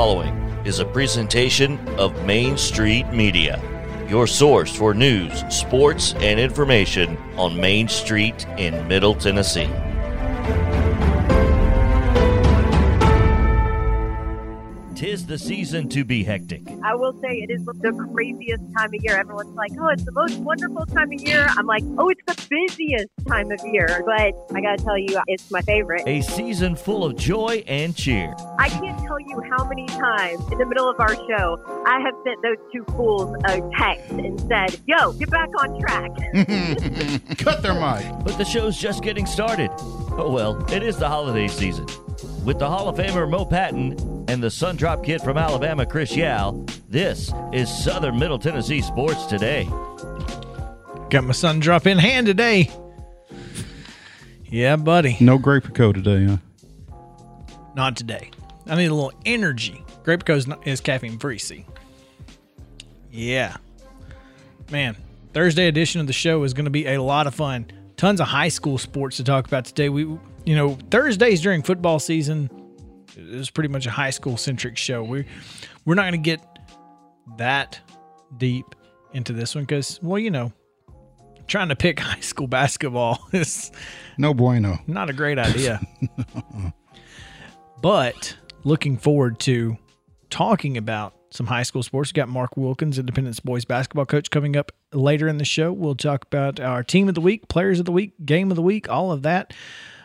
following is a presentation of Main Street Media, your source for news, sports, and information on Main Street in Middle Tennessee. Tis the season to be hectic. I will say it is the craziest time of year. Everyone's like, oh, it's the most wonderful time of year. I'm like, oh, it's the busiest time of year. But I got to tell you, it's my favorite. A season full of joy and cheer. I can't tell you how many times in the middle of our show I have sent those two fools a text and said, yo, get back on track. Cut their mic. But the show's just getting started. Oh well, it is the holiday season. With the Hall of Famer Mo Patton and the Sundrop Kid from Alabama, Chris Yao, this is Southern Middle Tennessee Sports Today. Got my sun drop in hand today. Yeah, buddy. No Grapico today, huh? Not today. I need a little energy. Grapico is, not- is caffeine free, see? Yeah. Man, Thursday edition of the show is going to be a lot of fun. Tons of high school sports to talk about today. We, you know, Thursdays during football season it was pretty much a high school centric show. We, we're not going to get that deep into this one because, well, you know, trying to pick high school basketball is No bueno. not a great idea. but looking forward to talking about some high school sports. We got Mark Wilkins, Independence boys basketball coach, coming up later in the show. We'll talk about our team of the week, players of the week, game of the week, all of that.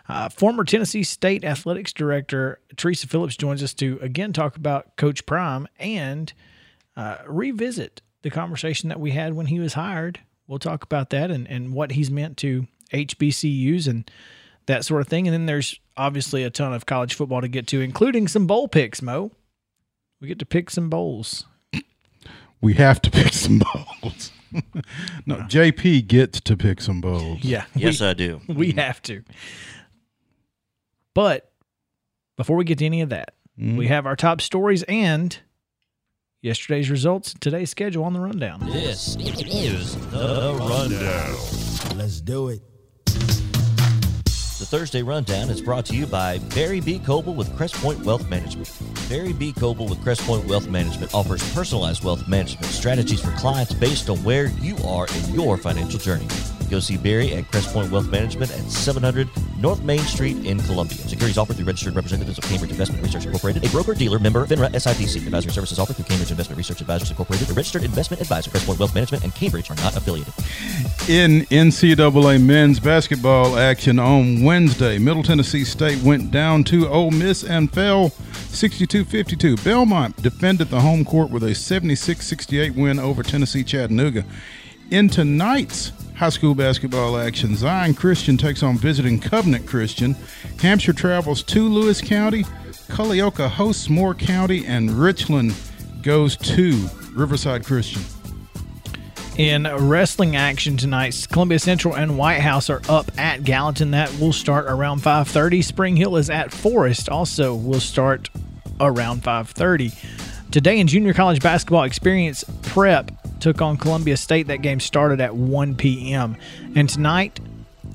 Uh, former Tennessee State athletics director Teresa Phillips joins us to again talk about Coach Prime and uh, revisit the conversation that we had when he was hired. We'll talk about that and, and what he's meant to HBCUs and that sort of thing. And then there's obviously a ton of college football to get to, including some bowl picks, Mo. We get to pick some bowls. We have to pick some bowls. no, JP gets to pick some bowls. Yeah. Yes, we, I do. we have to. But before we get to any of that, we mm-hmm. have our top stories and yesterday's results, today's schedule on the rundown. This is the Rundown. Let's do it. The Thursday Rundown is brought to you by Barry B. Coble with Crestpoint Wealth Management. Barry B. Coble with Crestpoint Wealth Management offers personalized wealth management strategies for clients based on where you are in your financial journey. Go see Barry at Crest Point Wealth Management at 700 North Main Street in Columbia. Securities offered through registered representatives of Cambridge Investment Research Incorporated, a broker dealer member of FINRA SIPC. Advisory services offered through Cambridge Investment Research Advisors Incorporated, a registered investment advisor. Crest Point Wealth Management and Cambridge are not affiliated. In NCAA men's basketball action on Wednesday, Middle Tennessee State went down to Ole Miss and fell 62-52. Belmont defended the home court with a 76-68 win over Tennessee Chattanooga. In tonight's high school basketball action, Zion Christian takes on visiting Covenant Christian. Hampshire travels to Lewis County. Culleoka hosts Moore County, and Richland goes to Riverside Christian. In wrestling action tonight, Columbia Central and White House are up at Gallatin. That will start around 5:30. Spring Hill is at Forrest. Also, will start around 5:30. Today in junior college basketball, Experience Prep took on Columbia State. That game started at 1 p.m. And tonight,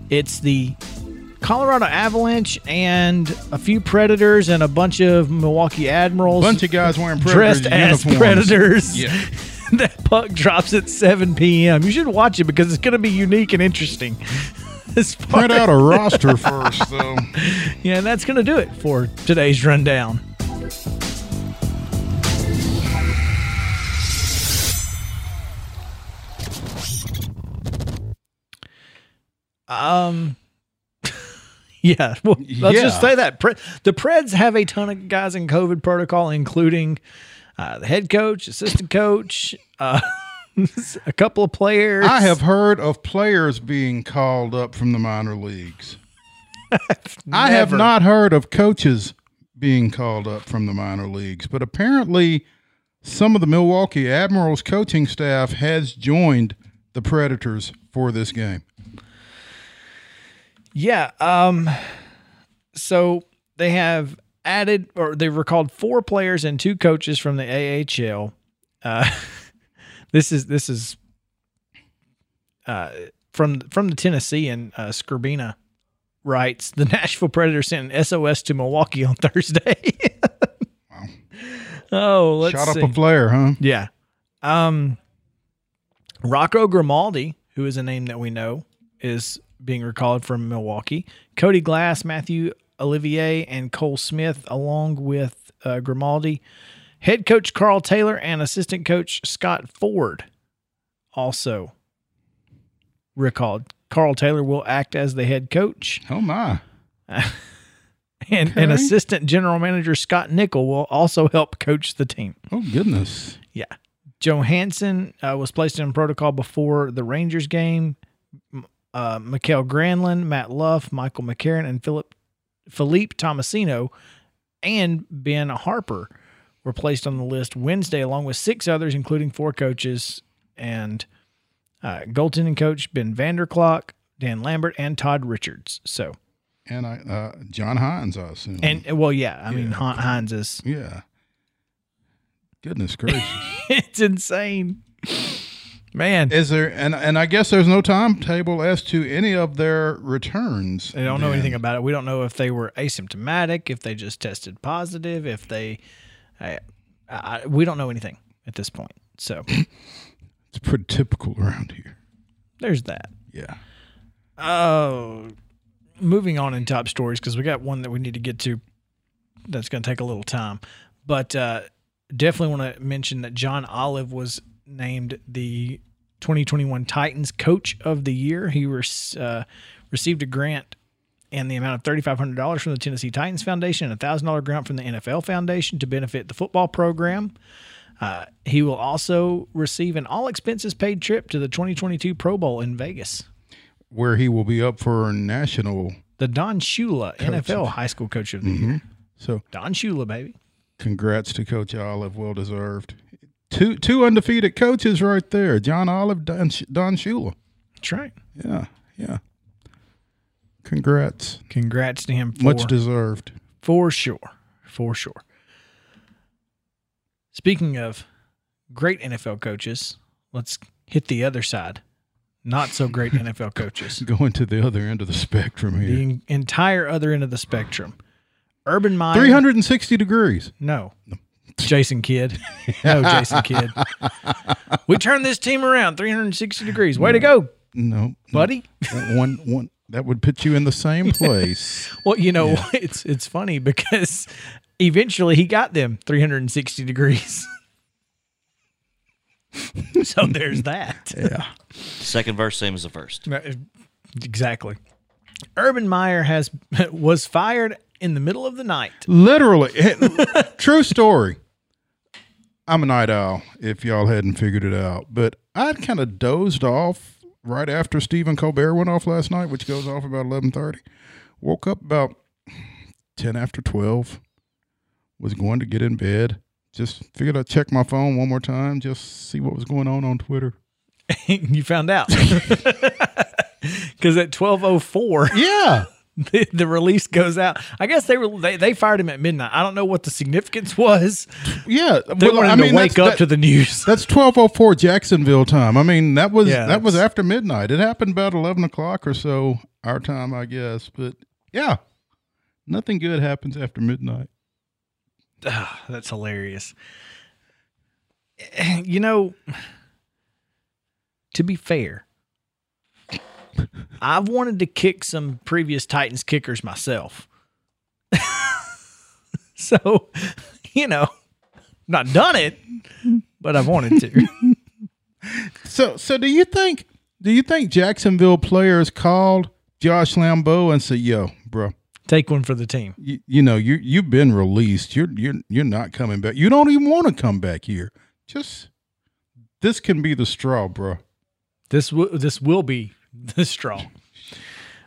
it's the Colorado Avalanche and a few Predators and a bunch of Milwaukee Admirals. Bunch of guys wearing Predators dressed as. Predators. Yeah. that puck drops at 7 p.m. You should watch it because it's going to be unique and interesting. Print out a roster first, though. yeah, and that's going to do it for today's rundown. Um, yeah, well, let's just say that Pre- the Preds have a ton of guys in COVID protocol, including uh, the head coach, assistant coach, uh, a couple of players. I have heard of players being called up from the minor leagues. I have not heard of coaches being called up from the minor leagues, but apparently some of the Milwaukee Admirals coaching staff has joined the Predators for this game. Yeah. Um. So they have added, or they've recalled four players and two coaches from the AHL. Uh, this is this is uh, from from the Tennessee and uh, Skrbina writes the Nashville Predators sent an SOS to Milwaukee on Thursday. wow. Oh, let's Shot see. up a flare, huh? Yeah. Um, Rocco Grimaldi, who is a name that we know, is being recalled from Milwaukee. Cody Glass, Matthew Olivier, and Cole Smith, along with uh, Grimaldi. Head coach Karl Taylor and assistant coach Scott Ford, also recalled. Karl Taylor will act as the head coach, Oh my. and, and assistant general manager Scott Nichol will also help coach the team. Oh goodness. Yeah. Johansen uh, was placed in protocol before the Rangers game. Uh, Mikael Granlund, Matt Luff, Michael McCarron, and Philip Philippe Tomasino and Ben Harpur were placed on the list Wednesday, along with six others, including four coaches and uh, goaltending coach Ben Vanderklok, Dan Lambert, and Todd Richards. So, And I uh John Hynes, I assume. and well, yeah, I mean, Yeah. Hon- Hynes is yeah. Goodness gracious. it's insane, man. Is there and and I guess there's no timetable as to any of their returns. They don't know then. anything about it. We don't know if they were asymptomatic, if they just tested positive, if they. I, I, we don't know anything at this point. So It's pretty typical around here. there's that. Yeah. Oh, moving on in top stories because we got one that we need to get to. That's going to take a little time, but uh, definitely want to mention that John Olive was named the 2021 Titans Coach of the Year. He was, uh, received a grant and the amount of $3,500 from the Tennessee Titans Foundation and a $1,000 grant from the NFL Foundation to benefit the football program. Uh, he will also receive an all expenses paid trip to the 2022 Pro Bowl in Vegas. Where he will be up for national. The Don Shula NFL High School Coach of the Year. So Don Shula, baby. congrats to Coach Olive. Well deserved. Two two undefeated coaches right there. John Olive, Don, Don Shula. That's right. Yeah. Yeah. Congrats. Congrats to him for, Much deserved. for sure. For sure. Speaking of great NFL coaches, let's hit the other side. Not so great NFL coaches. Going to the other end of the spectrum here. The entire other end of the spectrum. Urban Meyer. 360 degrees. No. Jason Kidd. No, Jason Kidd. We turned this team around 360 degrees. Way to go, No. buddy. one one that would put you in the same place. Well, you know, it's it's funny because eventually he got them 360 degrees. so there's that. yeah. Second verse, same as the first. Uh, exactly. Urban Meyer has was fired in the middle of the night. Literally. True story. I'm a night owl, if y'all hadn't figured it out. But I'd kind of dozed off right after Stephen Colbert went off last night, which goes off about 11:30. Woke up about 10 after 12. Was going to get in bed. Just figured I'd check my phone one more time, just see what was going on on Twitter. you found out. Cuz at 12:04 Yeah. The, the release goes out. I guess they were they, they fired him at midnight. I don't know what the significance was. Yeah. They Well, wanted I mean, to wake up that- to the news. That's twelve oh four Jacksonville time. I mean, that was Yeah, that was after midnight. It happened about eleven o'clock or so our time, I guess. But yeah, nothing good happens after midnight. Ah, that's hilarious. You know, to be fair, I've wanted to kick some previous Titans kickers myself. so, you know, not done it, but I've wanted to. So, so do you think? Do you think Jacksonville players called Josh Lambo and said, "Yo, bro, Take one for the team. you, you know you you've been released. You're you're you're not coming back. You don't even want to come back here. Just this can be the straw, bro." This will this will be the straw.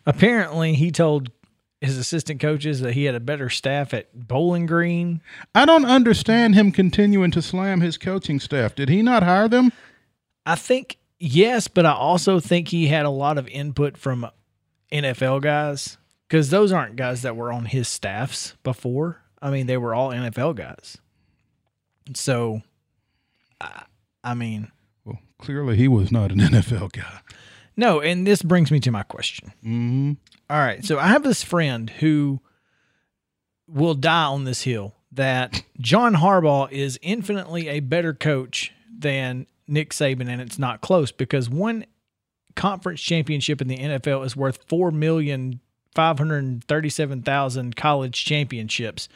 Apparently, he told his assistant coaches that he had a better staff at Bowling Green. I don't understand him continuing to slam his coaching staff. Did he not hire them? I think yes, but I also think he had a lot of input from NFL guys because those aren't guys that were on his staffs before. I mean, they were all NFL guys. So, I, I mean, Well, clearly he was not an NFL guy. No. And this brings me to my question. hmm All right. So I have this friend who will die on this hill that John Harbaugh is infinitely a better coach than Nick Saban, and it's not close because one conference championship in the NFL is worth four million five hundred thirty-seven thousand college championships.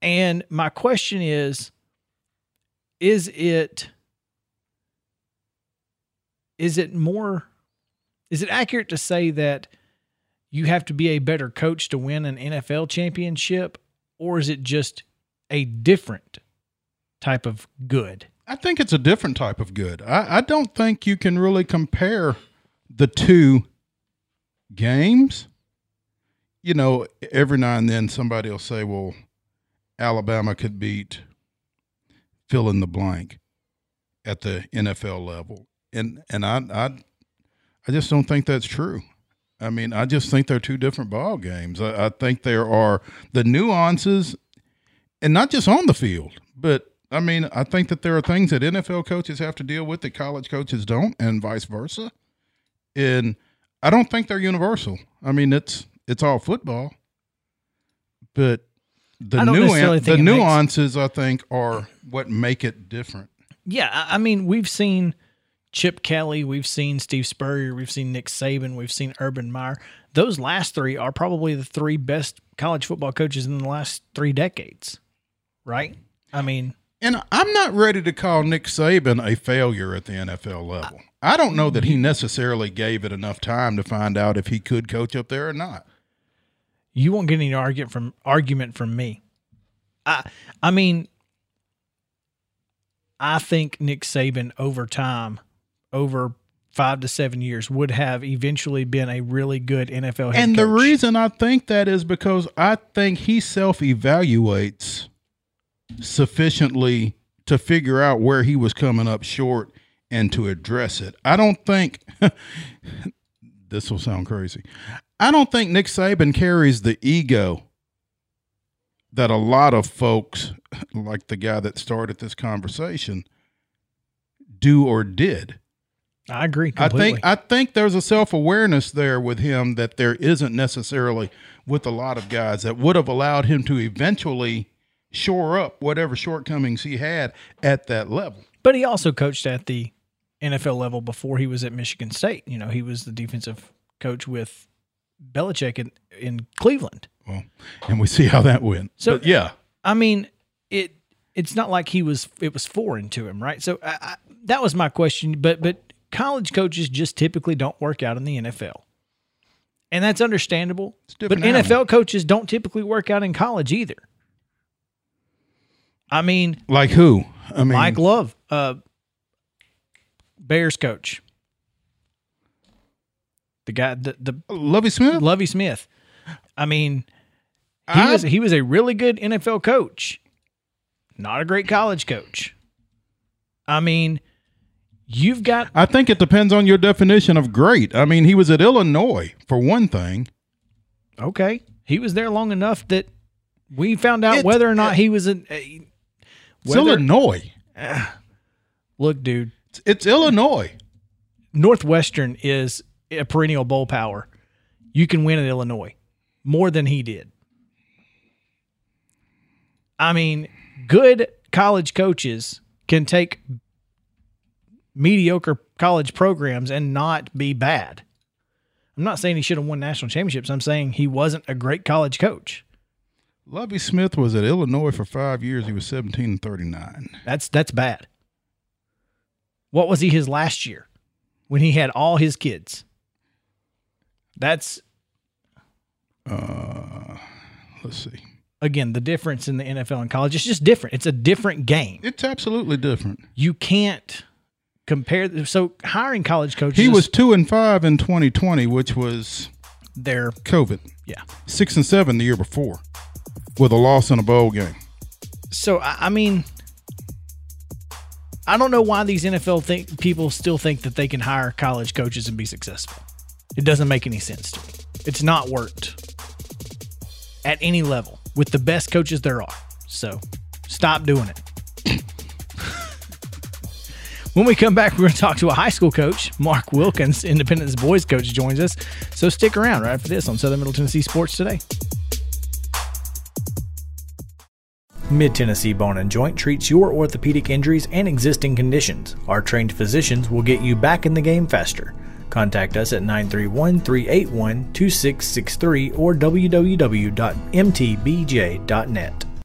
And my question is is it is it more is it accurate to say that you have to be a better coach to win an NFL championship or is it just a different type of good? I think it's a different type of good. I, I don't think you can really compare the two games. You know, every now and then somebody will say, well, Alabama could beat fill in the blank at the NFL level. And and I I I just don't think that's true. I mean, I just think they're two different ball games. I, I think there are the nuances and not just on the field, but I mean, I think that there are things that NFL coaches have to deal with that college coaches don't, and vice versa. And I don't think they're universal. I mean, it's it's all football, but the nuance, the it makes- nuances, I think, are what make it different. Yeah, I mean, we've seen Chip Kelly, we've seen Steve Spurrier, we've seen Nick Saban, we've seen Urban Meyer. Those last three are probably the three best college football coaches in the last three decades, right? I mean, And I'm not ready to call Nick Saban a failure at the NFL level. I don't know that he necessarily gave it enough time to find out if he could coach up there or not. you won't get any argument from argument from me. I I mean, I think Nick Saban over time, over five to seven years, would have eventually been a really good NFL head And the reason I think that is because I think he self evaluates sufficiently to figure out where he was coming up short and to address it. I don't think this will sound crazy. I don't think Nick Saban carries the ego that a lot of folks, like the guy that started this conversation, do or did. I agree I think I think there's a self awareness there with him that there isn't necessarily with a lot of guys that would have allowed him to eventually shore up whatever shortcomings he had at that level. But he also coached at the NFL level before he was at Michigan State. You know, he was the defensive coach with Belichick in, in Cleveland. Well, and we see how that went. So- But yeah, I mean, it it's not like he was it was foreign to him, right? So I, I, that was my question. But but college coaches just typically don't work out in the NFL, and that's understandable. But animal. NFL coaches don't typically work out in college either. I mean, like who? I mean, Mike Love, uh, Bears coach, the guy, the, the Lovie Smith. Lovie Smith. I mean, he I- was he was a really good NFL coach, not a great college coach. I mean, you've got I think it depends on your definition of great. I mean, he was at Illinois for one thing. okay. He was there long enough that we found out whether or not he was a. a uh, It's whether, Illinois. look, dude, It's, it's Illinois. Northwestern is a perennial bowl power. You can win at Illinois more than he did. I mean, good college coaches can take mediocre college programs and not be bad. I'm not saying he should have won national championships. I'm saying he wasn't a great college coach. Lovie Smith was at Illinois for five years. He was 17 and 39. That's that's bad. What was he his last year when he had all his kids? That's Uh, let's see. again the difference in the NFL and college. is just different. It's a different game. It's absolutely different. You can't compare. So hiring college coaches, He was two and five in 2020, which was their COVID. Yeah. Six and seven the year before, with a loss in a bowl game. So I, I mean, I don't know why these NFL think people still think that they can hire college coaches and be successful. It doesn't make any sense to me. It's not worked at any level with the best coaches there are. So stop doing it. When we come back, we're going to talk to a high school coach, Mark Wilkins, Independence boys coach, joins us. So stick around right after this on Southern Middle Tennessee Sports Today. Mid Tennessee Bone and Joint treats your orthopedic injuries and existing conditions. Our trained physicians will get you back in the game faster. Contact us at 931 381 2663 or www.mtbj.net.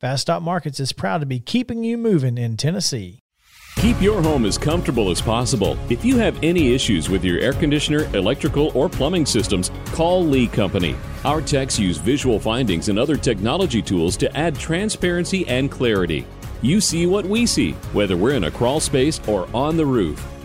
Fast Stop Markets is proud to be keeping you moving in Tennessee. Keep your home as comfortable as possible. If you have any issues with your air conditioner, electrical, or plumbing systems, call Lee Company. Our techs use visual findings and other technology tools to add transparency and clarity. You see what we see, whether we're in a crawl space or on the roof.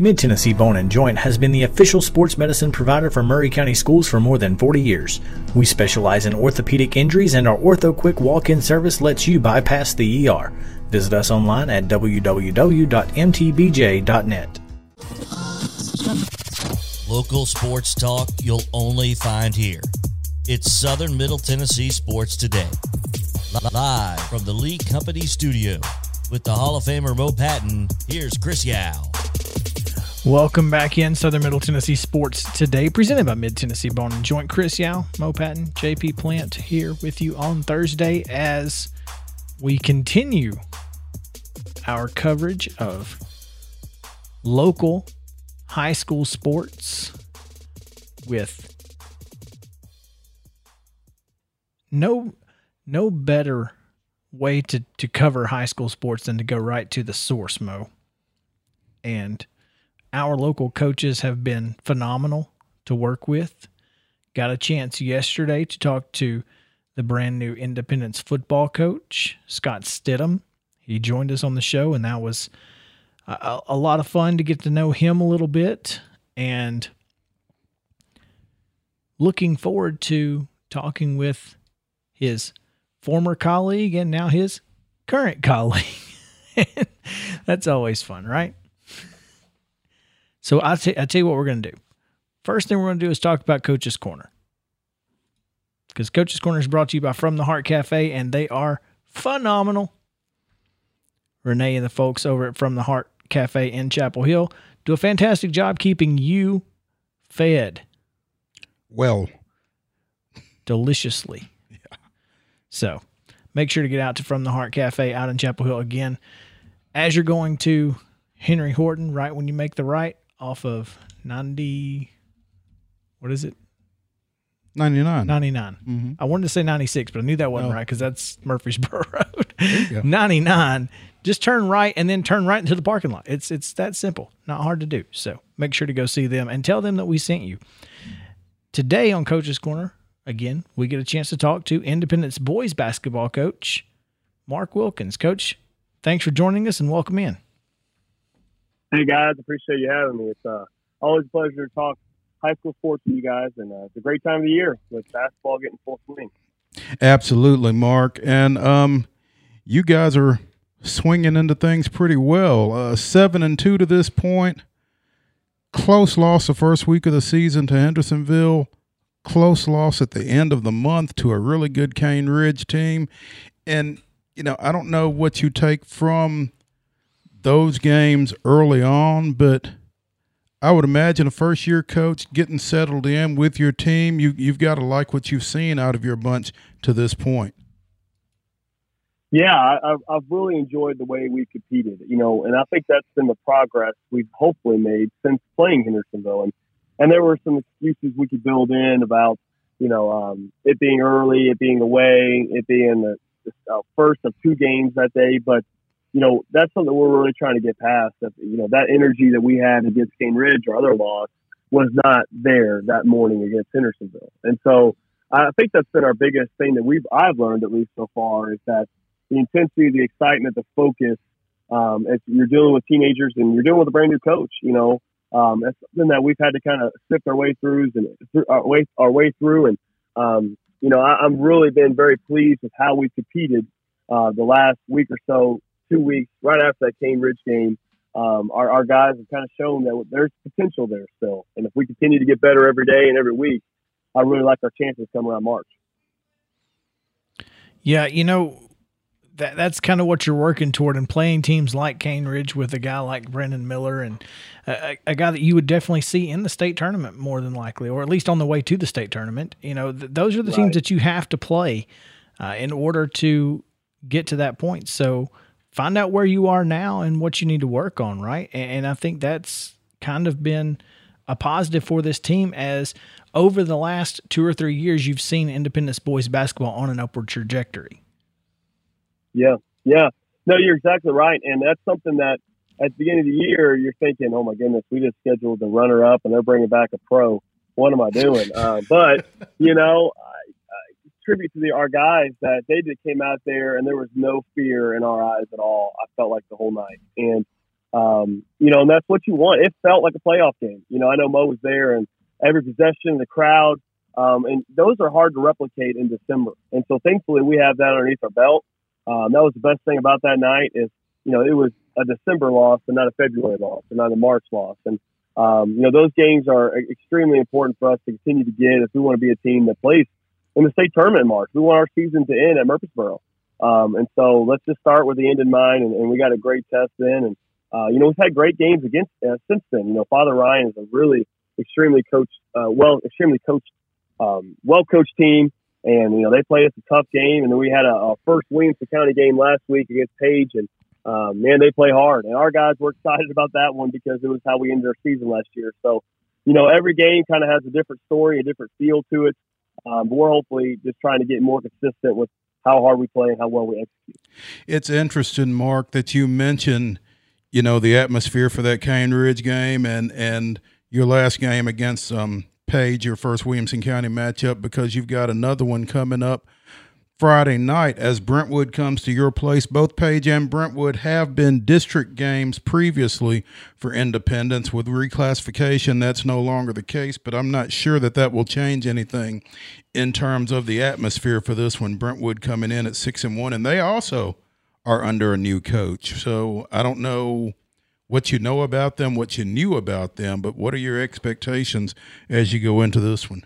Mid Tennessee Bone and Joint has been the official sports medicine provider for Maury County Schools for more than 40 years. We specialize in orthopedic injuries, and our Ortho Quick walk in service lets you bypass the ER. Visit us online at www.mtbj.net. Local sports talk you'll only find here. It's Southern Middle Tennessee Sports Today. Live from the Lee Company studio with the Hall of Famer Mo Patton, here's Chris Yao. Welcome back in Southern Middle Tennessee Sports Today, presented by Mid Tennessee Bone and Joint. Chris Yao, Mo Patton, JP Plant here with you on Thursday as we continue our coverage of local high school sports with no no better way to, to cover high school sports than to go right to the source, Mo. And our local coaches have been phenomenal to work with. Got a chance yesterday to talk to the brand new Independence football coach, Scott Stidham. He joined us on the show, and that was a, a lot of fun to get to know him a little bit and looking forward to talking with his former colleague and now his current colleague. That's always fun, right? So I t- I tell you what we're going to do. First thing we're going to do is talk about Coach's Corner. Because Coach's Corner is brought to you by From the Heart Cafe, and they are phenomenal. Renee and the folks over at From the Heart Cafe in Chapel Hill do a fantastic job keeping you fed Well, deliciously. Yeah. So make sure to get out to From the Heart Cafe out in Chapel Hill again. As you're going to Henry Horton, right when you make the right off of 90, what is it? 99. 99. Mm-hmm. I wanted to say 96, but I knew that wasn't Oh. right because that's Murfreesboro Road. 99. Just turn right and then turn right into the parking lot. It's it's that simple. Not hard to do. So make sure to go see them and tell them that we sent you. Today on Coach's Corner, again, we get a chance to talk to Independence boys basketball coach Mark Wilkins. Coach, thanks for joining us and welcome in. Hey guys, appreciate you having me. It's uh, always a pleasure to talk high school sports with you guys, and uh, it's a great time of the year with basketball getting full swing. Absolutely, Mark. And um, you guys are swinging into things pretty well. Uh, seven and two to this point. Close loss the first week of the season to Hendersonville. Close loss at the end of the month to a really good Cane Ridge team. And, you know, I don't know what you take from those games early on, but I would imagine a first year coach getting settled in with your team, you you've got to like what you've seen out of your bunch to this point. Yeah, I, I've really enjoyed the way we competed, you know, and I think that's been the progress we've hopefully made since playing Hendersonville. And, and there were some excuses we could build in about, you know, um, it being early, it being away, it being the, the uh, first of two games that day. But, you know, that's something we're really trying to get past. That, you know, that energy that we had against Cane Ridge or other loss was not there that morning against Hendersonville. And so I think that's been our biggest thing that we've, I've learned at least so far is that the intensity, the excitement, the focus. Um, as you're dealing with teenagers and you're dealing with a brand new coach, you know, um, that's something that we've had to kind of sift our way through and our way our way through. And um, you know, I, am really been very pleased with how we competed uh, the last week or so, two weeks right after that Cane Ridge game. Um, our, our guys have kind of shown that there's potential there still, and if we continue to get better every day and every week, I really like our chances come around March. Yeah, you know, that that's kind of what you're working toward and playing teams like Cane Ridge with a guy like Brendan Miller and a, a, guy that you would definitely see in the state tournament more than likely, or at least on the way to the state tournament. You know, th- those are the right. teams that you have to play uh, in order to get to that point. So find out where you are now and what you need to work on, right? And, and I think that's kind of been a positive for this team as over the last two or three years, you've seen Independence boys basketball on an upward trajectory. Yeah, yeah. No, you're exactly right, and that's something that at the beginning of the year you're thinking, "Oh my goodness, we just scheduled the runner up, and they're bringing back a pro. What am I doing?" uh, but you know, tribute to the our guys that they just came out there, and there was no fear in our eyes at all. I felt like the whole night, and um, you know, and that's what you want. It felt like a playoff game. You know, I know Mo was there, and every possession, the crowd, um, and those are hard to replicate in December. And so, thankfully, we have that underneath our belt. Um, that was the best thing about that night is, you know, it was a December loss and not a February loss and not a March loss. And, um, you know, those games are extremely important for us to continue to get if we want to be a team that plays in the state tournament March. We want our season to end at Murfreesboro. Um, and so let's just start with the end in mind. And, and we got a great test then. And, uh, you know, we've had great games against uh, since then. You know, Father Ryan is a really extremely coached, uh, well, extremely coached, um, well coached team. And, you know, they played us a tough game. And then we had a, a first Williamson County game last week against Page. And, um, man, they play hard. And our guys were excited about that one because it was how we ended our season last year. So, you know, every game kind of has a different story, a different feel to it. Um, but we're hopefully just trying to get more consistent with how hard we play and how well we execute. It's interesting, Mark, that you mentioned, you know, the atmosphere for that Cane Ridge game and, and your last game against um, Page, your first Williamson County matchup, because you've got another one coming up Friday night as Brentwood comes to your place. Both Page and Brentwood have been district games previously for Independence. With reclassification, that's no longer the case, but I'm not sure that that will change anything in terms of the atmosphere for this one. Brentwood coming in at six and one, and they also are under a new coach. So I don't know what you know about them, what you knew about them, but what are your expectations as you go into this one?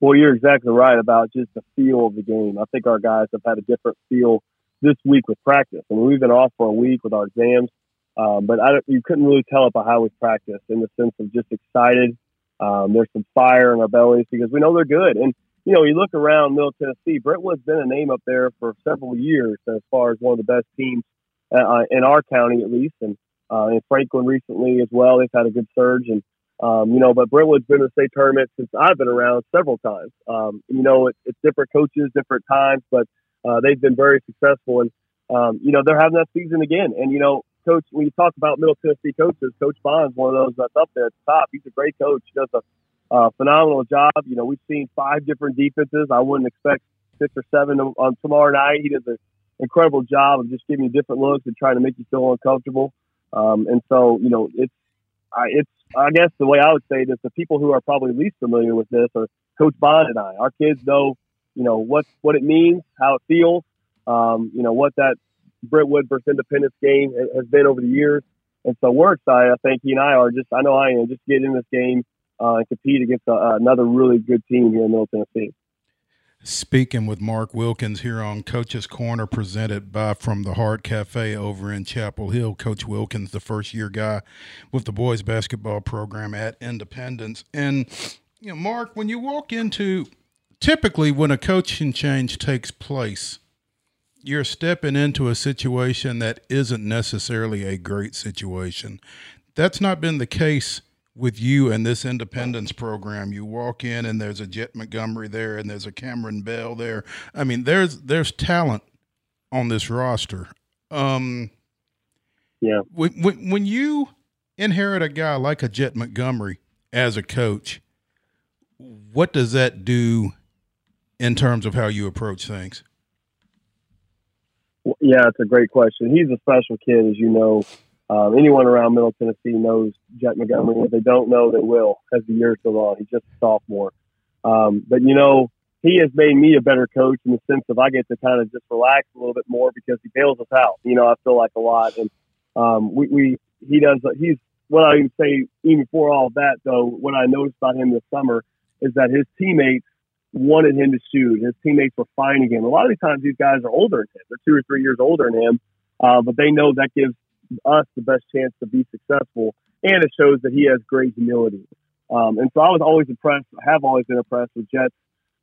Well, you're exactly right about just the feel of the game. I think our guys have had a different feel this week with practice. I mean, we've been off for a week with our exams, um, but I, don't, you couldn't really tell it by how we practiced in the sense of just excited. Um, there's some fire in our bellies because we know they're good. And, you know, you look around Middle Tennessee, Brentwood's been a name up there for several years as far as one of the best teams uh, in our county at least. And uh, in Franklin recently as well, they've had a good surge. And um, you know, but Brentwood's been in the state tournament since I've been around several times. Um, you know, it, it's different coaches, different times, but uh, they've been very successful. And, um, you know, they're having that season again. And, you know, coach, when you talk about Middle Tennessee coaches, Coach Bond's one of those that's up there at the top. He's a great coach. He does a uh, phenomenal job. You know, we've seen five different defenses. I wouldn't expect six or seven on tomorrow night. He does an incredible job of just giving you different looks and trying to make you feel uncomfortable. Um, and so, you know, it's, I, it's I guess the way I would say this, the people who are probably least familiar with this are Coach Bond and I. Our kids know, you know, what what it means, how it feels, um, you know, what that Brentwood versus Independence game has been over the years. And so we're excited. I think he and I are just, I know I am, just get in this game uh, and compete against a, another really good team here in Middle Tennessee. Speaking with Mark Wilkins here on Coach's Corner, presented by From the Heart Cafe over in Chapel Hill. Coach Wilkins, the first year guy with the boys basketball program at Independence. And, you know, Mark, when you walk into typically when a coaching change takes place, you're stepping into a situation that isn't necessarily a great situation. That's not been the case with you and this independence program. You walk in and there's a Jet Montgomery there and there's a Cameron Bell there. I mean, there's there's talent on this roster. Um, yeah. When, when when you inherit a guy like a Jet Montgomery as a coach, what does that do in terms of how you approach things? Yeah, it's a great question. He's a special kid, as you know. Um, anyone around Middle Tennessee knows Jet Montgomery. If they don't know, they will as the years go on. He's just a sophomore. Um, but, you know, he has made me a better coach in the sense of I get to kind of just relax a little bit more because he bails us out. You know, I feel like a lot. And um, we, we, he does, he's what I would say, even before all of that, though, what I noticed about him this summer is that his teammates wanted him to shoot. His teammates were finding him. A lot of these times, these guys are older than him. They're two or three years older than him, uh, but they know that gives us the best chance to be successful, and it shows that he has great humility. Um, and so I was always impressed, I have always been impressed with Jet's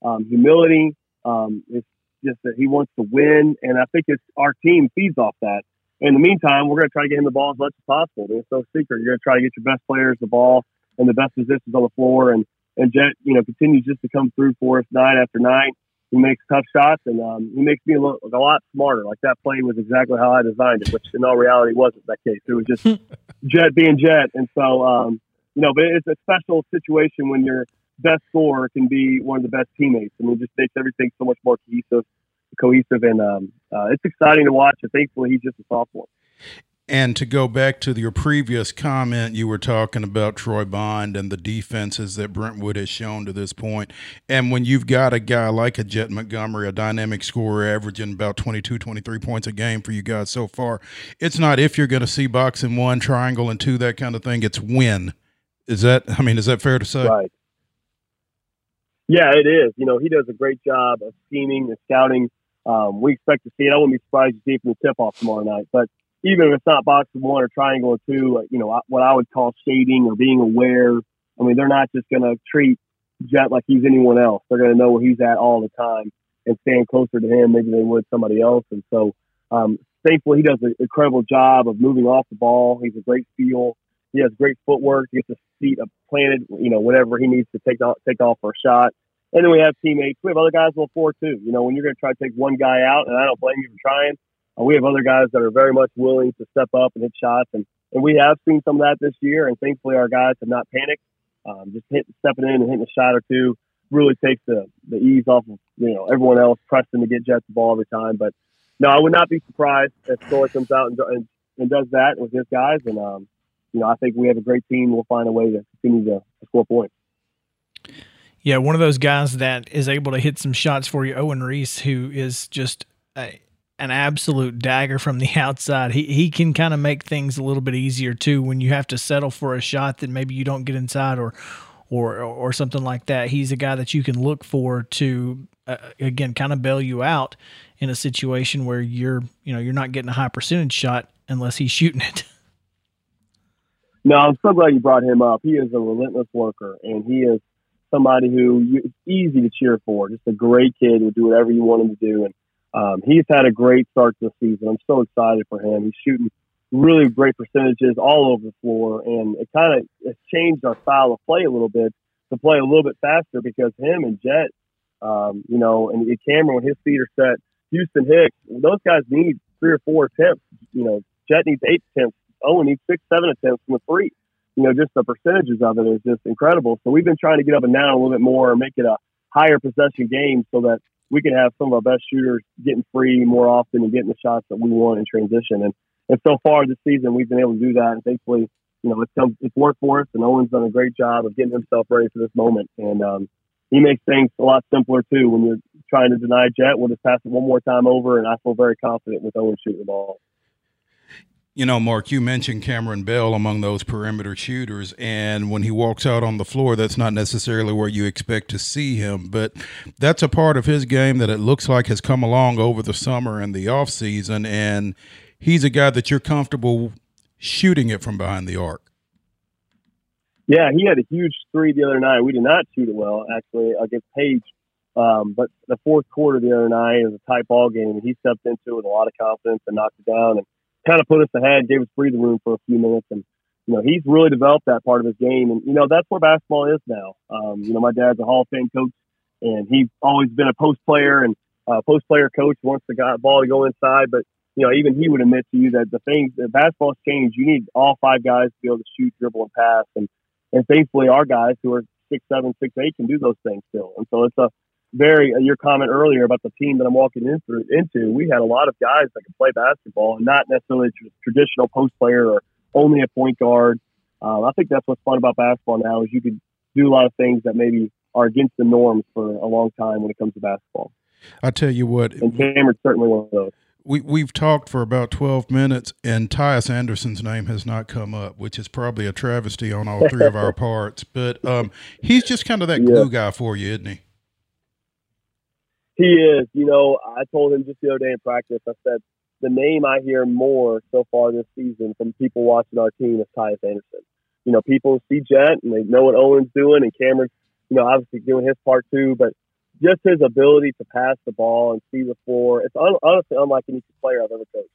um, humility. Um, it's just that he wants to win, and I think it's our team feeds off that. In the meantime, we're going to try to get him the ball as much as possible. It's no secret. You're going to try to get your best players the ball and the best positions on the floor, and and Jet, you know, continues just to come through for us night after night. He makes tough shots, and um, he makes me a, little, a lot smarter. Like that play was exactly how I designed it, which in all reality wasn't that case. It was just Jet being Jet, and so um, you know, but it's a special situation when your best scorer can be one of the best teammates. I mean, it just makes everything so much more cohesive, cohesive, and um, uh, it's exciting to watch. And thankfully, he's just a sophomore. And to go back to your previous comment, you were talking about Troy Bond and the defenses that Brentwood has shown to this point. And when you've got a guy like a Jet Montgomery, a dynamic scorer averaging about 22, 23 points a game for you guys so far, it's not if you're going to see box-and-one, triangle, and two, that kind of thing. It's when. Is that, I mean, is that fair to say? Right. Yeah, it is. You know, he does a great job of scheming and scouting. Um, we expect to see it. I wouldn't be surprised to see it from the tip off tomorrow night. But even if it's not box-and-one or triangle or two, you know, what I would call shading or being aware. I mean, they're not just going to treat Jet like he's anyone else. They're going to know where he's at all the time and stand closer to him maybe they would somebody else. And so, um, thankfully, he does an incredible job of moving off the ball. He's a great feel. He has great footwork. He gets his feet planted, you know, whenever he needs to take off, take off for a shot. And then we have teammates. We have other guys the floor too. You know, when you're going to try to take one guy out, and I don't blame you for trying, we have other guys that are very much willing to step up and hit shots, and and we have seen some of that this year. And thankfully, our guys have not panicked. Um, just hitting, stepping in and hitting a shot or two really takes the the ease off of you know everyone else pressing to get Jets the ball every time. But no, I would not be surprised if Troy comes out and, and, and does that with his guys. And um, you know, I think we have a great team. We'll find a way to continue to, to score points. Yeah, one of those guys that is able to hit some shots for you, Owen Reese, who is just a, an absolute dagger from the outside. He he can kind of make things a little bit easier too when you have to settle for a shot that maybe you don't get inside or or or something like that. He's a guy that you can look for to uh, again kind of bail you out in a situation where you're you know you're not getting a high percentage shot unless he's shooting it. No, I'm so glad you brought him up. He is a relentless worker, and he is somebody who it's easy to cheer for. Just a great kid who do whatever you want him to do, and um, he's had a great start to the season. I'm so excited for him. He's shooting really great percentages all over the floor, and it kind of has changed our style of play a little bit to play a little bit faster because him and Jet, um, you know, and Cameron when his feet are set, Houston Hicks, those guys need three or four attempts. You know, Jet needs eight attempts. Owen needs six, seven attempts from the free. You know, just the percentages of it is just incredible. So we've been trying to get up and down a little bit more and make it a higher possession game so that we can have some of our best shooters getting free more often and getting the shots that we want in transition. And and so far this season, we've been able to do that. And thankfully, you know, it's come, it's worked for us. And Owen's done a great job of getting himself ready for this moment. And um, he makes things a lot simpler too. When you're trying to deny Jet, we'll just pass it one more time over, and I feel very confident with Owen shooting the ball. You know, Mark, you mentioned Cameron Bell among those perimeter shooters, and when he walks out on the floor, that's not necessarily where you expect to see him, but that's a part of his game that it looks like has come along over the summer and the off season, and he's a guy that you're comfortable shooting it from behind the arc. Yeah, he had a huge three the other night. We did not shoot it well, actually, against Page Um, but the fourth quarter the other night was a tight ball game, and he stepped into it with a lot of confidence and knocked it down and kind of put us ahead, gave us breathing room for a few minutes. And, you know, he's really developed that part of his game. And, you know, that's where basketball is now. Um, you know, my dad's a Hall of Fame coach, and he's always been a post player and uh, post player coach, wants the guy, ball to go inside. But, you know, even he would admit to you that the thing, that basketball's changed. You need all five guys to be able to shoot, dribble, and pass. And, and thankfully, our guys who are six, seven, six, eight can do those things still. And so it's a very uh, your comment earlier about the team that I'm walking into. Into we had a lot of guys that can play basketball and not necessarily a traditional post player or only a point guard. Um, I think that's what's fun about basketball now is you can do a lot of things that maybe are against the norms for a long time when it comes to basketball. I tell you what, and Cameron's certainly one of those we we've talked for about twelve minutes, and Tyus Anderson's name has not come up, which is probably a travesty on all three of our parts. But um, he's just kind of that glue yeah. guy for you, isn't he? He is. You know, I told him just the other day in practice. I said the name I hear more so far this season from people watching our team is Tyus Anderson. You know, people see Jet and they know what Owen's doing, and Cameron, you know, obviously doing his part too. But just his ability to pass the ball and see the floor. It's un- honestly unlike any player I've ever coached.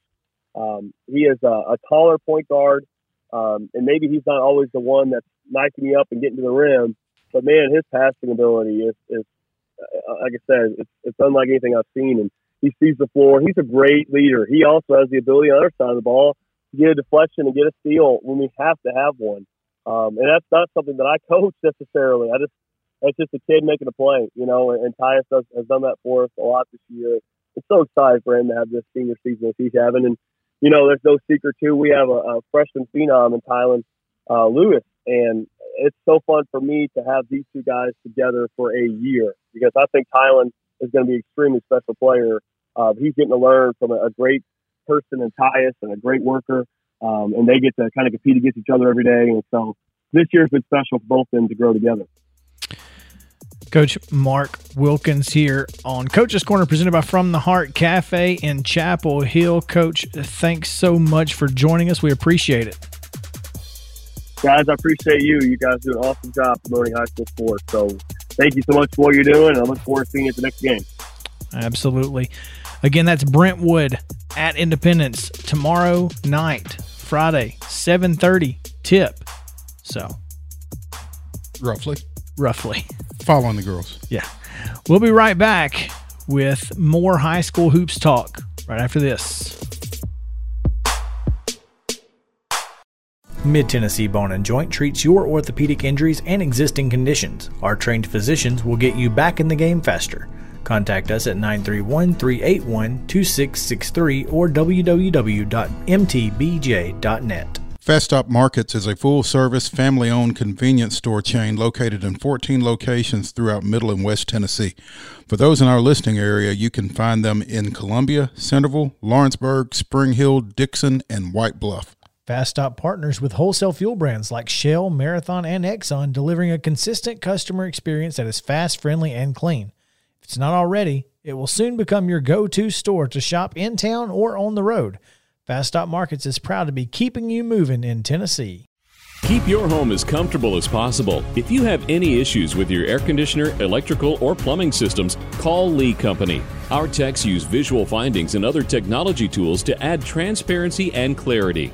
Um, he is a, a, taller point guard, um, and maybe he's not always the one that's knifing you up and getting to the rim. But man, his passing ability is, is like I said, it's, it's unlike anything I've seen. And he sees the floor. He's a great leader. He also has the ability on the other side of the ball to get a deflection and get a steal when we have to have one. Um, and that's not something that I coach necessarily. I just it's just a kid making a play, you know, and, and Tyus does, has done that for us a lot this year. It's so exciting for him to have this senior season as he's having. And, you know, there's no secret, too. We have a, a freshman phenom in Tylan uh, Lewis, and it's so fun for me to have these two guys together for a year because I think Tylan is going to be an extremely special player. Uh, he's getting to learn from a, a great person in Tyus and a great worker, um, and they get to kind of compete against each other every day. And so this year's been special for both of them to grow together. Coach Mark Wilkins here on Coach's Corner, presented by From the Heart Cafe in Chapel Hill. Coach, thanks so much for joining us. We appreciate it. Guys, I appreciate you. You guys do an awesome job promoting high school sports. So thank you so much for what you're doing. and I look forward to seeing you at the next game. Absolutely. Again, that's Brentwood at Independence tomorrow night, Friday, 7:30 tip. So, roughly. Roughly. Following the girls. Yeah. We'll be right back with more high school hoops talk right after this. Mid Tennessee Bone and Joint treats your orthopedic injuries and existing conditions. Our trained physicians will get you back in the game faster. Contact us at 931 381 2663 or www.mtbj.net. Fast Stop Markets is a full service, family owned convenience store chain located in 14 locations throughout Middle and West Tennessee. For those in our listening area, you can find them in Columbia, Centerville, Lawrenceburg, Spring Hill, Dickson, and White Bluff. Fast Stop partners with wholesale fuel brands like Shell, Marathon, and Exxon, delivering a consistent customer experience that is fast, friendly, and clean. If it's not already, it will soon become your go to store to shop in town or on the road. Fast Stop Markets is proud to be keeping you moving in Tennessee. Keep your home as comfortable as possible. If you have any issues with your air conditioner, electrical, or plumbing systems, call Lee Company. Our techs use visual findings and other technology tools to add transparency and clarity.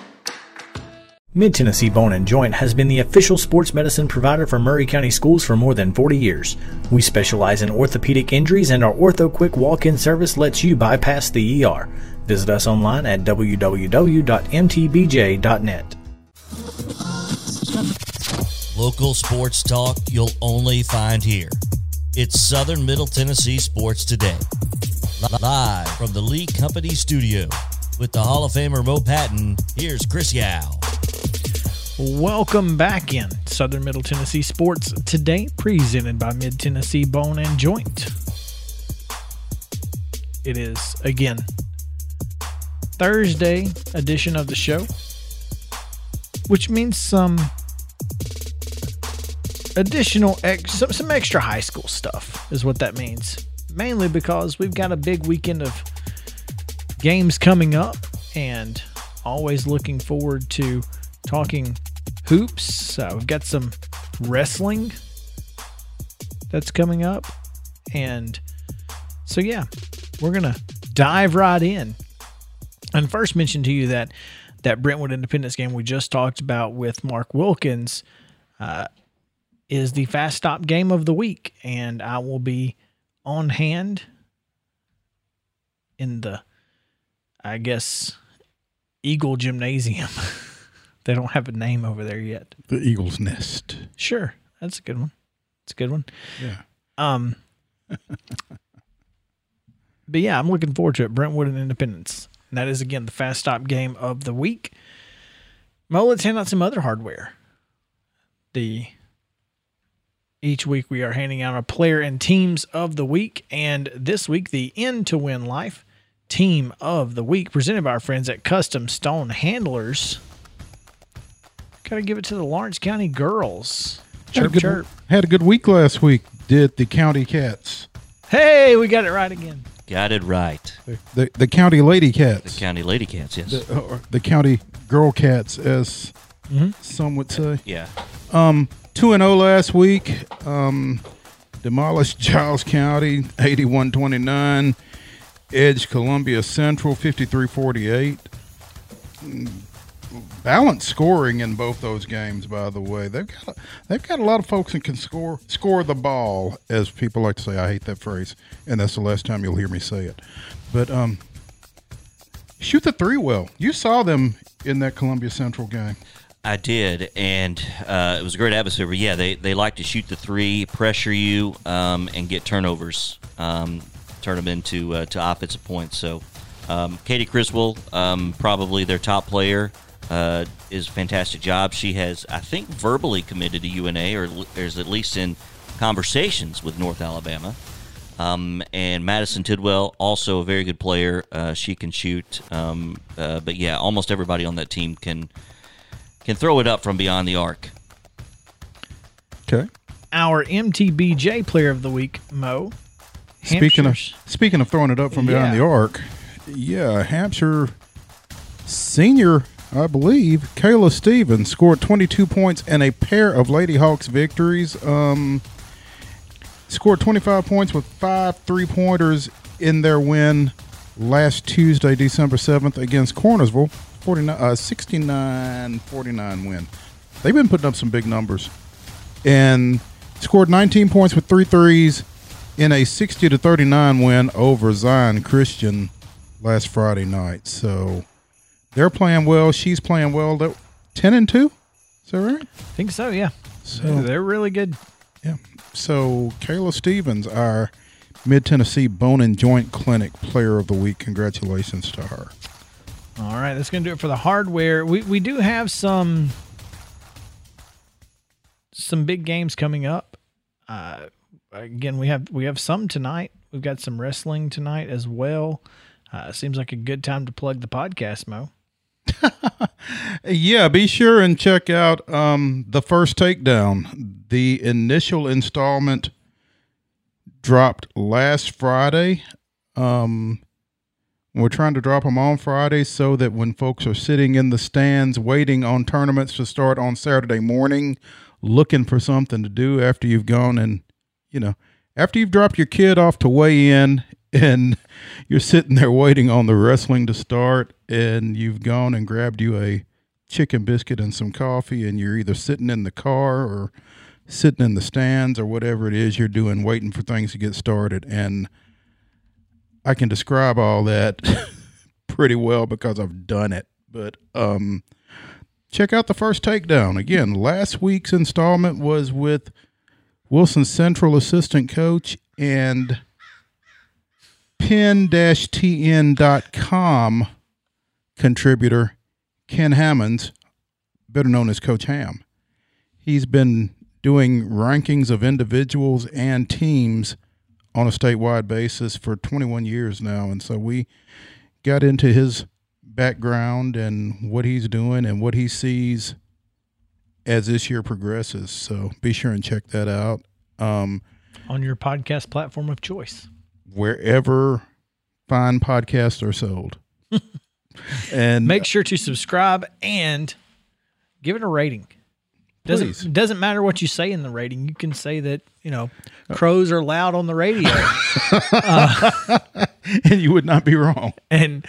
Mid Tennessee Bone and Joint has been the official sports medicine provider for Maury County schools for more than 40 years. We specialize in orthopedic injuries, and our Ortho Quick walk in service lets you bypass the ER. Visit us online at www.mtbj.net. Local sports talk you'll only find here. It's Southern Middle Tennessee Sports Today. Live from the Lee Company studio with the Hall of Famer Mo Patton, here's Chris Yao. Welcome back in Southern Middle Tennessee Sports Today, presented by Mid Tennessee Bone and Joint. It is, again, Thursday edition of the show, which means some additional ex- some, some extra high school stuff is what that means mainly because we've got a big weekend of games coming up and always looking forward to talking hoops. Uh, we've got some wrestling that's coming up. And so yeah we're gonna dive right in. And first mention to you that that brentwood independence game we just talked about with mark wilkins uh, is the fast stop game of the week, and I will be on hand in the, I guess, Eagle Gymnasium. they don't have a name over there yet. The Eagle's Nest. Sure, that's a good one. It's a good one. Yeah. Um. but yeah, I'm looking forward to it. Brentwood and Independence. And that is again the fast stop game of the week. Well, let's hand out some other hardware. The each week, we are handing out a player and teams of the week. And this week, the end to Win Life team of the week, presented by our friends at Custom Stone Handlers. Got to give it to the Lawrence County girls. Had a, Chirp, good, chirp. had a good week last week, did the County Cats. Hey, we got it right again. Got it right. The, the, the County Lady cats. The County Lady Cats, yes. The, or the County Girl Cats, as Mhm. some would say. yeah. Um, two and zero last week. Um, demolished Giles County, eighty-one twenty-nine. Edge Columbia Central, 53-48. Mm, Balanced scoring in both those games, by the way. They've got a, they've got a lot of folks that can score score the ball, as people like to say. I hate that phrase, and that's the last time you'll hear me say it. But um, shoot the three well. You saw them in that Columbia Central game. I did, and uh, it was a great atmosphere. But yeah, they, they like to shoot the three, pressure you, um, and get turnovers, um, turn them into uh, to offensive points. So, um, Katie Criswell, um, probably their top player, uh, is a fantastic job. She has, I think, verbally committed to UNA, or l- is at least in conversations with North Alabama. Um, and Madison Tidwell, also a very good player. Uh, she can shoot, um, uh, but yeah, almost everybody on that team can can throw it up from beyond the arc. Okay. Our MTBJ player of the week, Mo. Speaking of speaking of throwing it up from behind Yeah. the arc, yeah, Hampshire senior, I believe, Kayla Stevens scored 22 points and a pair of Lady Hawks victories. Um, scored 25 points with five three pointers in their win last Tuesday, December 7th against Cornersville. 49, uh, 69-49 win. They've been putting up some big numbers. And scored 19 points with three threes in a 60 to 39 win over Zion Christian last Friday night. So they're playing well. She's playing well. They're 10 and 2. Is that right? I think so, yeah. So They're really good. yeah. So Kayla Stevens, our Mid Tennessee Bone and Joint Clinic Player of the Week. Congratulations to her. All right, that's going to do it for the hardware. We we do have some some big games coming up. Uh, again, we have we have some tonight. We've got some wrestling tonight as well. Uh, seems like a good time to plug the podcast, Mo. Yeah, be sure and check out um, the first takedown. The initial installment dropped last Friday. Um, we're trying to drop them on Friday so that when folks are sitting in the stands waiting on tournaments to start on Saturday morning, looking for something to do after you've gone and, you know, after you've dropped your kid off to weigh in and you're sitting there waiting on the wrestling to start and you've gone and grabbed you a chicken biscuit and some coffee and you're either sitting in the car or sitting in the stands or whatever it is you're doing waiting for things to get started. And I can describe all that pretty well because I've done it. But um check out the first takedown. Again last week's installment was with Wilson Central assistant coach and pen-tn.com contributor Ken Hammonds, better known as Coach Ham. He's been doing rankings of individuals and teams on a statewide basis for 21 years now. And so we got into his background and what he's doing and what he sees as this year progresses. So be sure and check that out. Um, On your podcast platform of choice. Wherever fine podcasts are sold. and Make sure to subscribe and give it a rating. Doesn't Please. doesn't matter what you say in the rating. You can say that you know crows are loud on the radio, and you would not be wrong. and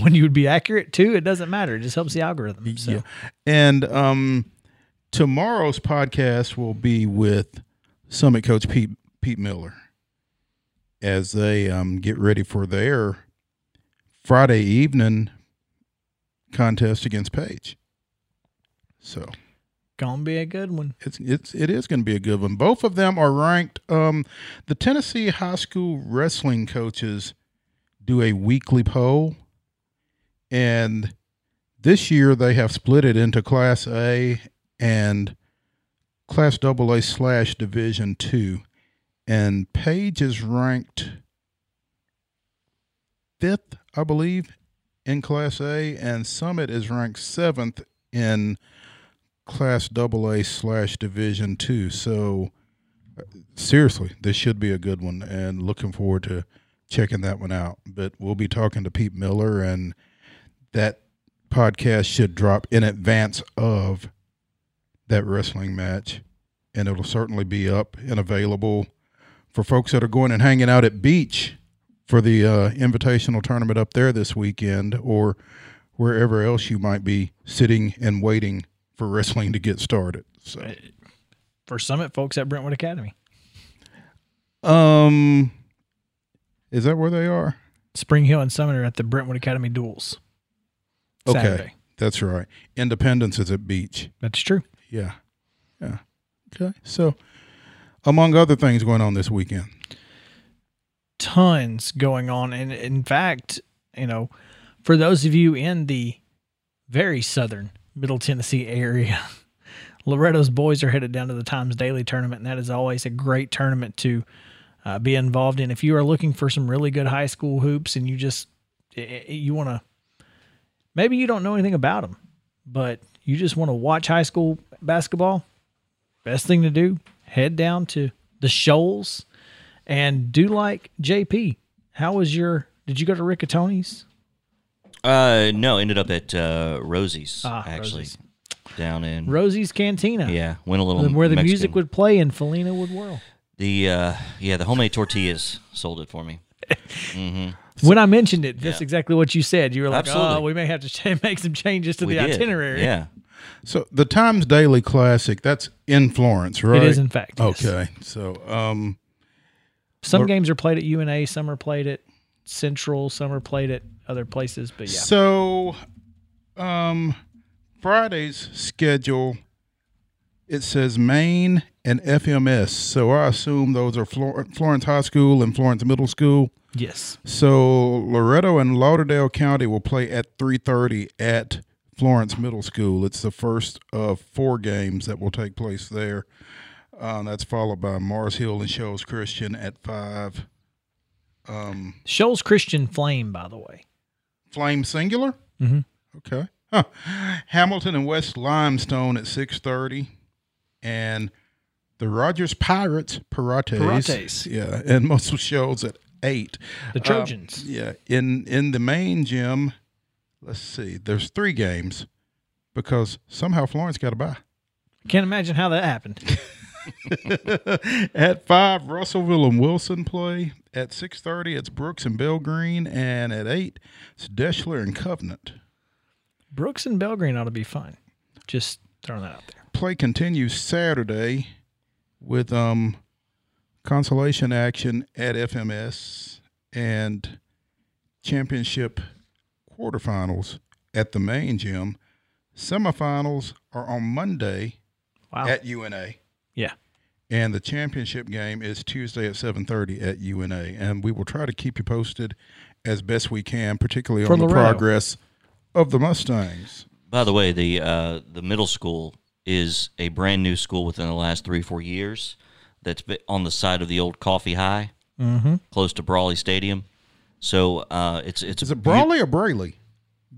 when you would be accurate too. It doesn't matter. It just helps the algorithm. So Yeah. And um, tomorrow's podcast will be with Summit Coach Pete Pete Miller as they um, get ready for their Friday evening contest against Page. So gonna be a good one. it's it's it is going to be a good one. Both of them are ranked. Um, the Tennessee high school wrestling coaches do a weekly poll, and this year they have split it into Class A and Class AA slash Division Two, and Page is ranked fifth, I believe, in Class A, and Summit is ranked seventh in Class AA slash Division Two. So uh, seriously, this should be a good one, and looking forward to checking that one out. But we'll be talking to Pete Miller, and that podcast should drop in advance of that wrestling match, and it'll certainly be up and available for folks that are going and hanging out at Beech for the uh, invitational tournament up there this weekend, or wherever else you might be sitting and waiting for wrestling to get started. So, For Summit folks at Brentwood Academy, um, is that where they are? Spring Hill and Summit are at the Brentwood Academy duels. Okay, that's right. Independence is at Beech. That's true. Yeah, yeah. Okay, so among other things going on this weekend. tons going on. And in fact, you know, for those of you in the very southern Middle Tennessee area, Loretto's boys are headed down to the Times Daily tournament, and that is always a great tournament to uh, be involved in. If you are looking for some really good high school hoops and you just eh, eh, you want to, maybe you don't know anything about them, but you just want to watch high school basketball, best thing to do, head down to the Shoals and do like JP. How was your? Did you go to Riccatoni's? Uh, no, ended up at uh, Rosie's Ah, actually Rosie's. down in Rosie's Cantina. yeah, went a little where the Mexican. music would play and Felina would whirl. the uh yeah the homemade tortillas sold it for me. when I mentioned it, that's Yeah. exactly what you said. You were like, Absolutely. "Oh, we may have to ch- make some changes to we the did. itinerary." Yeah, So the Times Daily Classic, that's in Florence, right? it is in fact. yes. Okay, so um, Some games are played at UNA, some are played at Central, some are played at other places. But yeah, So, um, Friday's schedule it says Maine and FMS. So I assume those are Flor- Florence High School and Florence Middle School. yes, So Loretto and Lauderdale County will play at 3:30 at Florence Middle School. It's the first of four games that will take place there. Uh, that's followed by Mars Hill and Shoals Christian at five. Um, Shoals Christian Flame, by the way. Flame singular. Mhm. Okay. Huh. Hamilton and West Limestone at six thirty, and the Rogers Pirates Pirates. Pirates. Yeah, and Muscle Shoals at eight. The Uh, Trojans. yeah, in in the main gym. Let's see. There's three games because somehow Florence got a bye. Can't imagine how that happened. at five, Russellville and Wilson play. At six thirty, it's Brooks and Belgreen, and at eight, it's Deshler and Covenant. Brooks and Belgreen ought to be fun. Just throwing that out there. Play continues Saturday with um consolation action at FMS and championship quarterfinals at the main gym. Semifinals are on Monday Wow. at UNA. yeah. and the championship game is Tuesday at 7:30 at UNA. And we will try to keep you posted as best we can, particularly For on the Loretto. progress of the Mustangs. By the way, the uh, the middle school is a brand new school within the last three four years. That's been on the side of the old Coffee High, mm-hmm. close to Brawley Stadium. So uh, it's it's Is it Brawley or Brayley?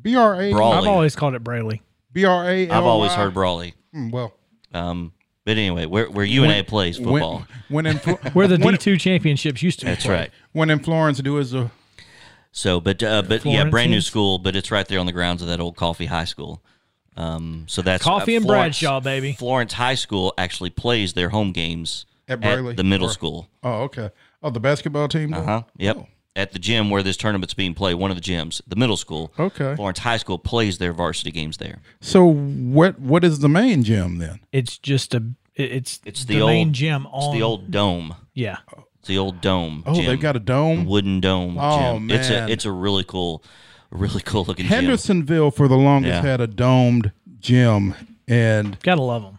B R A Brawley. I've always called it Brayley. B R A. I've always heard Brawley. Hmm, Well, Um, but anyway, where where UNA plays football. when when in Where the D two championships used to be. That's played. right. when in Florence do is a So, but uh, but yeah, brand new school, but it's right there on the grounds of that old Coffee High School. Um, so that's Coffee uh, and Florence- Bradshaw, baby. Florence High School actually plays their home games At Brayley? the middle Or- school. oh okay oh the basketball team. Uh huh. Yep. At the gym where this tournament's being played, one of the gyms, the middle school. Okay. Florence High School plays their varsity games there. So what what is the main gym then? It's just a. It's It's the, the, main old gym It's the old dome. Yeah. It's the old dome. Oh, gym. they've got a dome. wooden dome. Oh, gym. It's a it's a really cool, really cool looking gym. Hendersonville for the longest Yeah. had a domed gym and Gotta love them.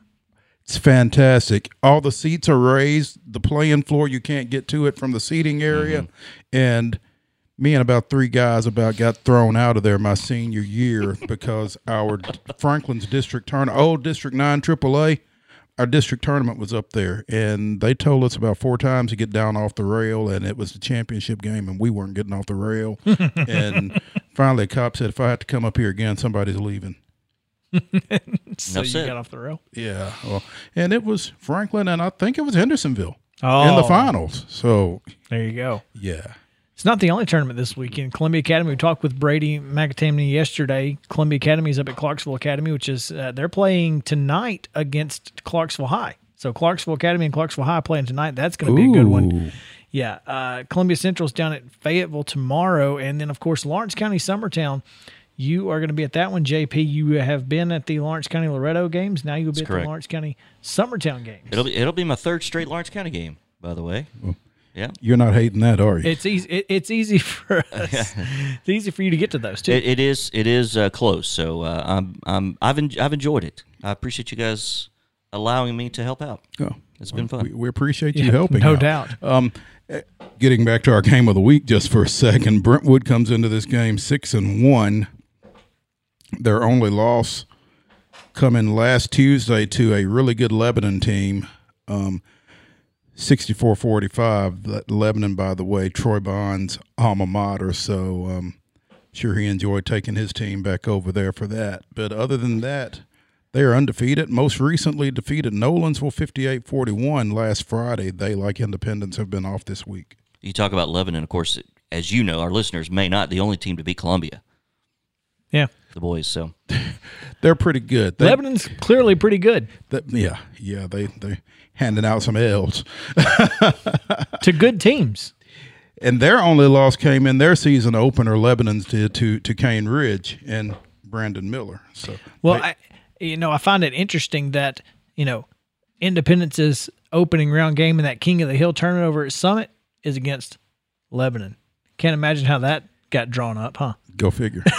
It's fantastic. All the seats are raised. The playing floor you can't get to it from the seating area, Mm-hmm. and me and about three guys about got thrown out of there my senior year because our Franklin's district tournament, old District Nine AAA, our district tournament was up there, and they told us about four times to get down off the rail, and it was the championship game, and we weren't getting off the rail. and finally, a cop said, "If I have to come up here again, somebody's leaving." So Enough you said. got off the rail. Yeah, well, and it was Franklin, and I think it was Hendersonville Oh, in the finals. So There you go. yeah, It's not the only tournament this weekend. Columbia Academy. We talked with Brady McAtamney yesterday. Columbia Academy is up at Clarksville Academy, which is uh, they're playing tonight against Clarksville High. So Clarksville Academy and Clarksville High playing tonight. That's going to be a good one. Yeah. Uh, Columbia Central's down at Fayetteville tomorrow, and then of course Lawrence County Summertown. You are going to be at that one, JP. You have been at the Lawrence County Loretto games. Now you'll be at correct. the Lawrence County Summertown games. It'll be it'll be my third straight Lawrence County game, by the way. Yeah. You're not hating that, are you? It's easy. It, it's easy for us. it's easy for you to get to those too. It, it is it is uh, close, so uh, I'm I'm I've en- I've enjoyed it. I appreciate you guys allowing me to help out. Oh, It's been fun. we, we appreciate you helping. no out. doubt. Um, eh, getting back to our game of the week just for a second, Brentwood comes into this game six and one. Their only loss coming last Tuesday to a really good Lebanon team, um, 64-45. Lebanon, by the way, Troy Bond's alma mater. So um, sure he enjoyed taking his team back over there for that. But other than that, they are undefeated. Most recently defeated Nolensville 58-41 last Friday. They, like Independence, have been off this week. You talk about Lebanon, of course, as you know, our listeners may not the only team to beat Columbia, Yeah. The boys. So They're pretty good. They, Lebanon's clearly pretty good that- yeah, yeah, they they handing out some L's. to good teams. And their only loss came in their season opener. Lebanon's did to to Cane Ridge and Brandon Miller. So Well, they- I, you know, I find it interesting that you know, Independence's opening round game in that King of the Hill tournament over at Summit is against Lebanon. Can't imagine how that got drawn up, huh? go figure.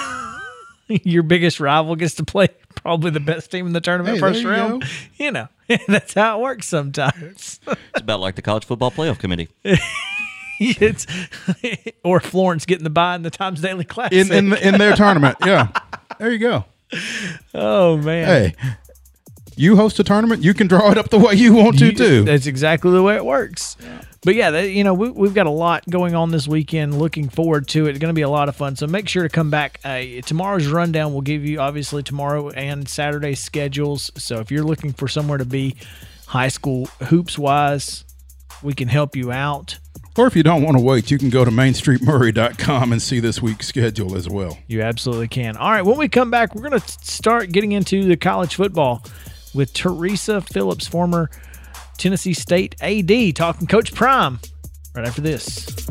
Your biggest rival gets to play probably the best team in the tournament Hey, first there you round. go. You know, that's how it works sometimes. it's about like the college football playoff committee. it's or Florence getting the bye in the Times Daily Classic. in in in their tournament. Yeah, there you go. oh man, Hey, you host a tournament, you can draw it up the way you want to You- too. That's exactly the way it works. But yeah, that, you know, we, we've got a lot going on this weekend. Looking forward to it. It's going to be a lot of fun. So make sure to come back. Uh, tomorrow's rundown will give you obviously tomorrow and Saturday schedules. So if you're looking for somewhere to be high school hoops wise, we can help you out. Or if you don't want to wait, you can go to mainstreetmaury.com and see this week's schedule as well. You absolutely can. All right, when we come back, we're going to start getting into the college football with Teresa Phillips, former Tennessee State AD, talking Coach Prime right after this.